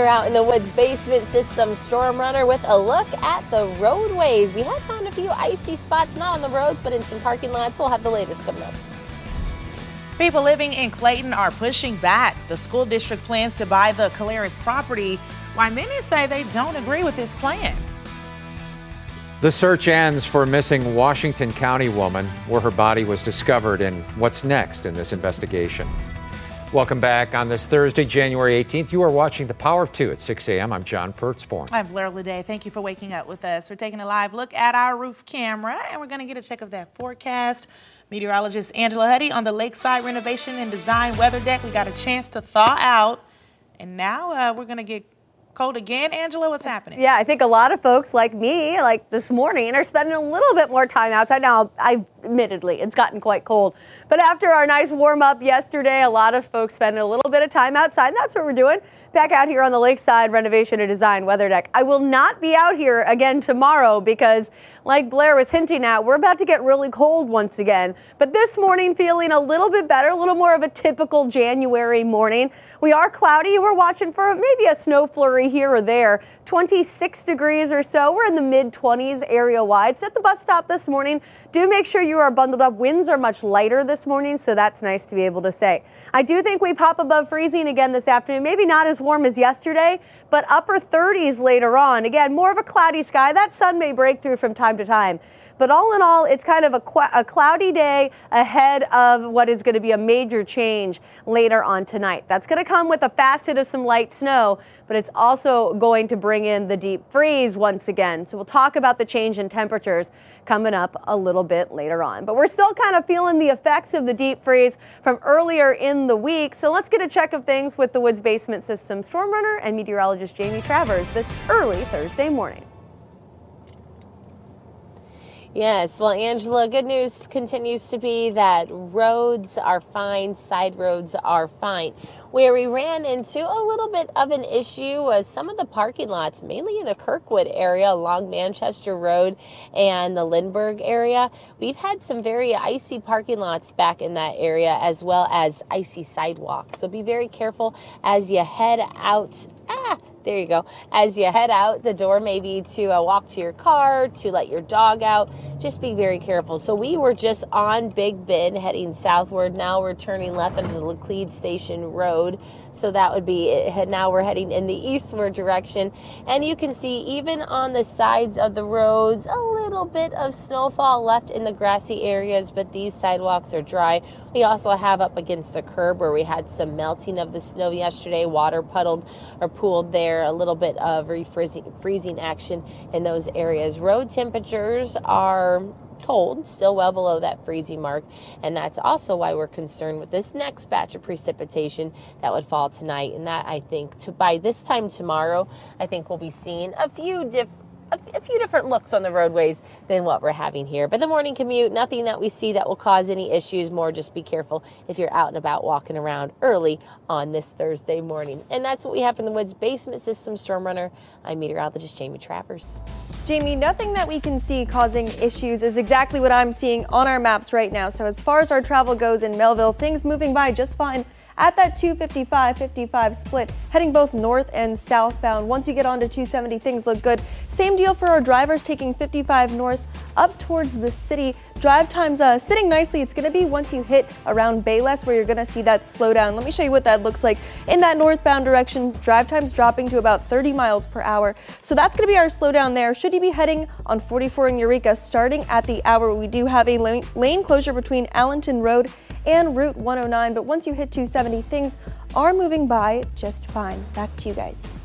We are out in the Woods Basement System Storm Runner with a look at the roadways. We have found a few icy spots, not on the roads, but in some parking lots. We'll have the latest coming up. People living in Clayton are pushing back. The school district plans to buy the Caleres property, while many say they don't agree with this plan. The search ends for a missing Washington County woman, where her body was discovered, and what's next in this investigation. Welcome back on this Thursday, January 18th. You are watching The Power of Two at 6 a.m. I'm John Pertzborn. I'm Blair Day. Thank you for waking up with us. We're taking a live look at our roof camera, and we're going to get a check of that forecast. Meteorologist Angela Hutti on the Lakeside Renovation and Design Weather Deck. We got a chance to thaw out, and now uh, we're going to get cold again. Angela, what's happening? Yeah, I think a lot of folks like me, like this morning, are spending a little bit more time outside. Now, I admittedly, it's gotten quite cold. But after our nice warm up yesterday, a lot of folks spending a little bit of time outside. And that's what we're doing. Back out here on the Lakeside Renovation and Design Weather Deck. I will not be out here again tomorrow because, like Blair was hinting at, we're about to get really cold once again. But this morning, feeling a little bit better, a little more of a typical January morning. We are cloudy. We're watching for maybe a snow flurry here or there. 26 degrees or so. We're in the mid 20s area wide. So at the bus stop this morning, do make sure you are bundled up. Winds are much lighter this morning, so that's nice to be able to say. I do think we pop above freezing again this afternoon. Maybe not as warm as yesterday, but upper 30s later on. Again, more of a cloudy sky. That sun may break through from time to time. But all in all, it's kind of a, a cloudy day ahead of what is going to be a major change later on tonight. That's going to come with a fast hit of some light snow, but it's also going to bring in the deep freeze once again. So we'll talk about the change in temperatures coming up a little bit later on. But we're still kind of feeling the effects of the deep freeze from earlier in the week. So let's get a check of things with the Woods Basement System storm runner and meteorologist Jamie Travers this early Thursday morning. Yes, well, Angela, good news continues to be that roads are fine, side roads are fine. Where we ran into a little bit of an issue was some of the parking lots, mainly in the Kirkwood area along Manchester Road and the Lindbergh area. We've had some very icy parking lots back in that area as well as icy sidewalks. So be very careful as you head out. Ah, there you go. As you head out the door, maybe to uh, walk to your car, to let your dog out, just be very careful. So we were just on Big Bend heading southward. Now we're turning left onto the Laclede Station Road. So that would be it. Now we're heading in the eastward direction. And you can see even on the sides of the roads, a little bit of snowfall left in the grassy areas, but these sidewalks are dry. We also have up against the curb where we had some melting of the snow yesterday, water puddled or pooled there, a little bit of refreezing freezing action in those areas. Road temperatures are cold, still well below that freezing mark. And that's also why we're concerned with this next batch of precipitation that would fall tonight. And that I think to by this time tomorrow, I think we'll be seeing a few different a, few different looks on the roadways than what we're having here. But the morning commute, nothing that we see that will cause any issues. More just be careful if you're out and about walking around early on this Thursday morning. And that's what we have from the Woods Basement System Storm Runner. I'm meteorologist Jamie Travers. Jamie, nothing that we can see causing issues is exactly what I'm seeing on our maps right now. So as far as our travel goes in Mehlville, things moving by just fine at that 255-55 split, heading both north and southbound. Once you get onto 270, things look good. Same deal for our drivers taking 55 north up towards the city. Drive times uh, sitting nicely. It's going to be once you hit around Bayless where you're going to see that slowdown. Let me show you what that looks like in that northbound direction. Drive times dropping to about 30 miles per hour. So that's going to be our slowdown there. Should you be heading on 44 in Eureka starting at the hour, we do have a lane, lane closure between Allenton Road and Route 109. But once you hit 270, things are moving by just fine. Back to you guys.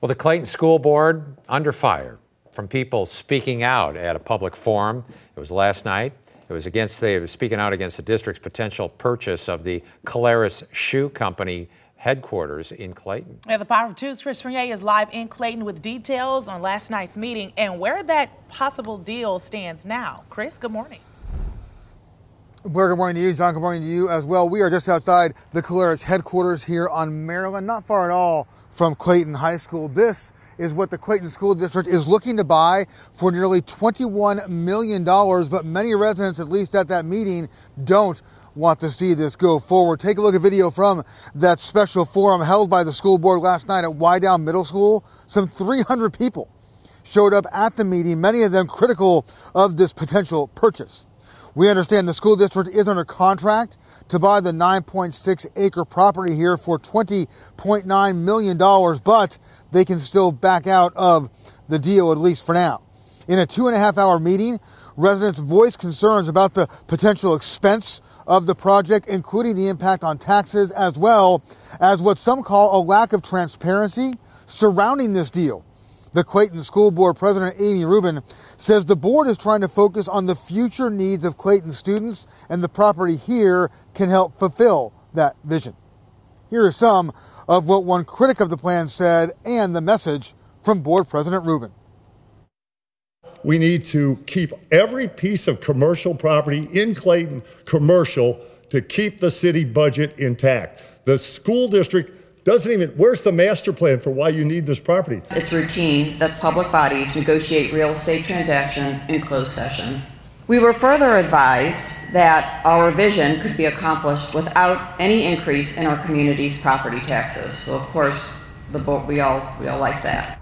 Well, the Clayton School Board under fire from people speaking out at a public forum. It was last night. It was against they were speaking out against the district's potential purchase of the Caleres Shoe Company headquarters in Clayton. Yeah, the Power of Two's Chris Fournier is live in Clayton with details on last night's meeting and where that possible deal stands now. Chris, good morning. Well, good morning to you, John. Good morning to you as well. We are just outside the Caleres headquarters here on Maryland, not far at all from Clayton High School. This is what the Clayton School District is looking to buy for nearly $21 million, but many residents, at least at that meeting, don't want to see this go forward. Take a look at video from that special forum held by the school board last night at Wydown Middle School. Some 300 people showed up at the meeting, many of them critical of this potential purchase. We understand the school district is under contract to buy the 9.6 acre property here for $20.9 million, but they can still back out of the deal, at least for now. In a two and a half hour meeting, residents voiced concerns about the potential expense of the project, including the impact on taxes, as well as what some call a lack of transparency surrounding this deal. The Clayton School Board President Amy Rubin says the board is trying to focus on the future needs of Clayton students, and the property here can help fulfill that vision. Here are some of what one critic of the plan said and the message from Board President Rubin. We need to keep every piece of commercial property in Clayton commercial to keep the city budget intact. The school district doesn't even, where's the master plan for why you need this property? It's routine that public bodies negotiate real estate transaction in closed session. We were further advised that our vision could be accomplished without any increase in our community's property taxes. So of course, the we all we all like that.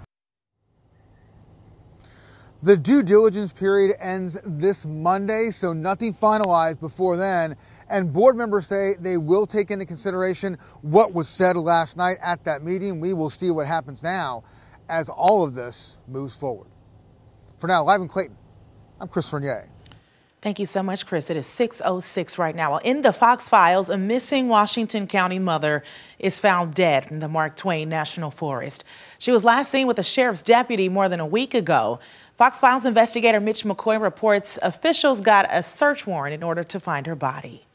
The due diligence period ends this Monday, so nothing finalized before then. And board members say they will take into consideration what was said last night at that meeting. We will see what happens now as all of this moves forward. For now, live in Clayton, I'm Chris Fournier. Thank you so much, Chris. It is 6.06 right now. Well, in the Fox files, a missing Washington County mother is found dead in the Mark Twain National Forest. She was last seen with a sheriff's deputy more than a week ago. Fox Files investigator Mitch McCoy reports officials got a search warrant in order to find her body.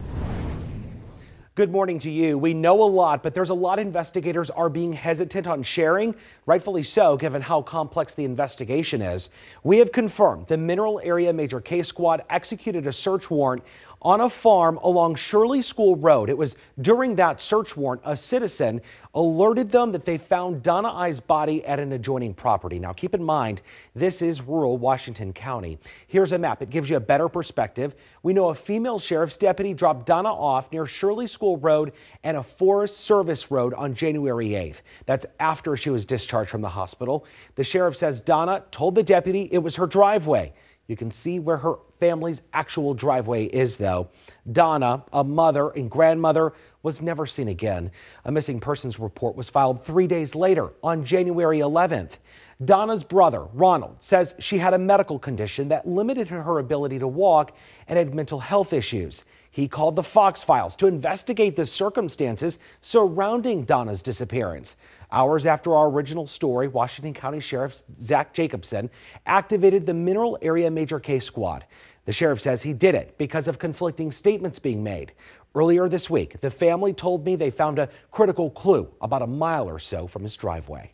Good morning to you. We know a lot, but there's a lot investigators are being hesitant on sharing, rightfully so, given how complex the investigation is. We have confirmed the Mineral Area Major Case Squad executed a search warrant on a farm along Shirley School Road. It was during that search warrant a citizen alerted them that they found Donna I's body at an adjoining property. Now, keep in mind, this is rural Washington County. Here's a map. It gives you a better perspective. We know a female sheriff's deputy dropped Donna off near Shirley School Road and a Forest Service Road on January 8th. That's after she was discharged from the hospital. The sheriff says Donna told the deputy it was her driveway. You can see where her family's actual driveway is, though. Donna, a mother and grandmother, was never seen again. A missing persons report was filed three days later on January 11th. Donna's brother, Ronald, says she had a medical condition that limited her ability to walk and had mental health issues. He called the Fox Files to investigate the circumstances surrounding Donna's disappearance. Hours after our original story, Washington County Sheriff Zach Jacobson activated the Mineral Area Major Case Squad. The sheriff says he did it because of conflicting statements being made. Earlier this week, the family told me they found a critical clue about a mile or so from his driveway.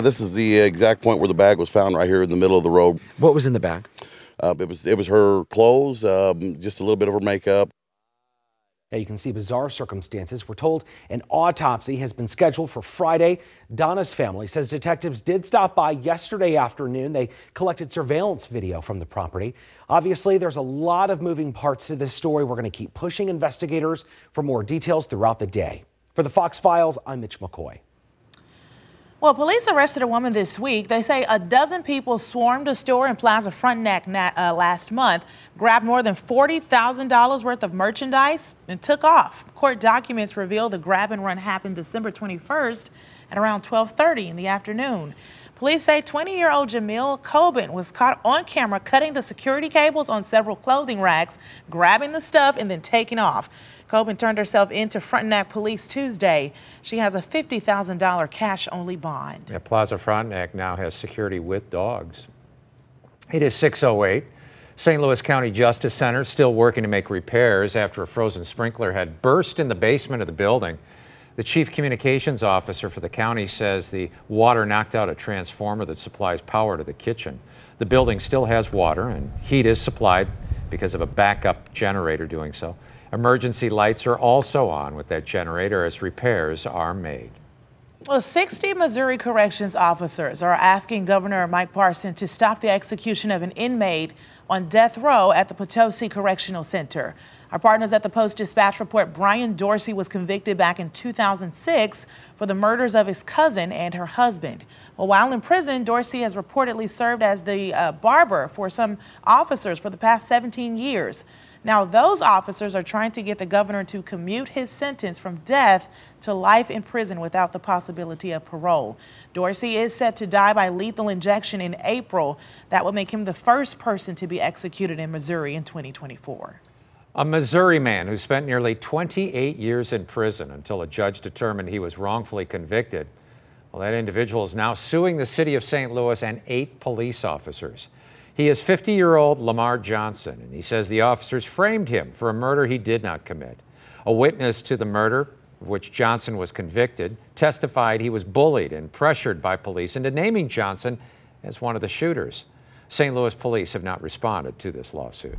This is the exact point where the bag was found, right here in the middle of the road. What was in the bag? Uh, it was it was her clothes, um, just a little bit of her makeup, now you can see bizarre circumstances. We're told an autopsy has been scheduled for Friday. Donna's family says detectives did stop by yesterday afternoon. They collected surveillance video from the property. Obviously, there's a lot of moving parts to this story. We're going to keep pushing investigators for more details throughout the day. For the Fox Files, I'm Mitch McCoy. Well, police arrested a woman this week. They say a dozen people swarmed a store in Plaza Frontenac uh, last month, grabbed more than $40,000 worth of merchandise, and took off. Court documents reveal the grab and run happened December 21st at around 12:30 in the afternoon. Police say 20-year-old Jamil Coben was caught on camera cutting the security cables on several clothing racks, grabbing the stuff, and then taking off. Coben turned herself into Frontenac police Tuesday. She has a $50,000 cash only bond. Yeah, Plaza Frontenac now has security with dogs. It is 608. St. Louis County Justice Center still working to make repairs after a frozen sprinkler had burst in the basement of the building. The chief communications officer for the county says the water knocked out a transformer that supplies power to the kitchen. The building still has water and heat is supplied because of a backup generator doing so. Emergency lights are also on with that generator as repairs are made. Well, 60 Missouri corrections officers are asking Governor Mike Parson to stop the execution of an inmate on death row at the Potosi Correctional Center. Our partners at the Post Dispatch report Brian Dorsey was convicted back in 2006 for the murders of his cousin and her husband. Well, while in prison, Dorsey has reportedly served as the uh, barber for some officers for the past 17 years. Now, those officers are trying to get the governor to commute his sentence from death to life in prison without the possibility of parole. Dorsey is set to die by lethal injection in April. That would make him the first person to be executed in Missouri in 2024. A Missouri man who spent nearly 28 years in prison until a judge determined he was wrongfully convicted. Well, that individual is now suing the city of St. Louis and eight police officers. He is 50 year old Lamar Johnson, and he says the officers framed him for a murder he did not commit. A witness to the murder, of which Johnson was convicted, testified he was bullied and pressured by police into naming Johnson as one of the shooters. St. Louis police have not responded to this lawsuit.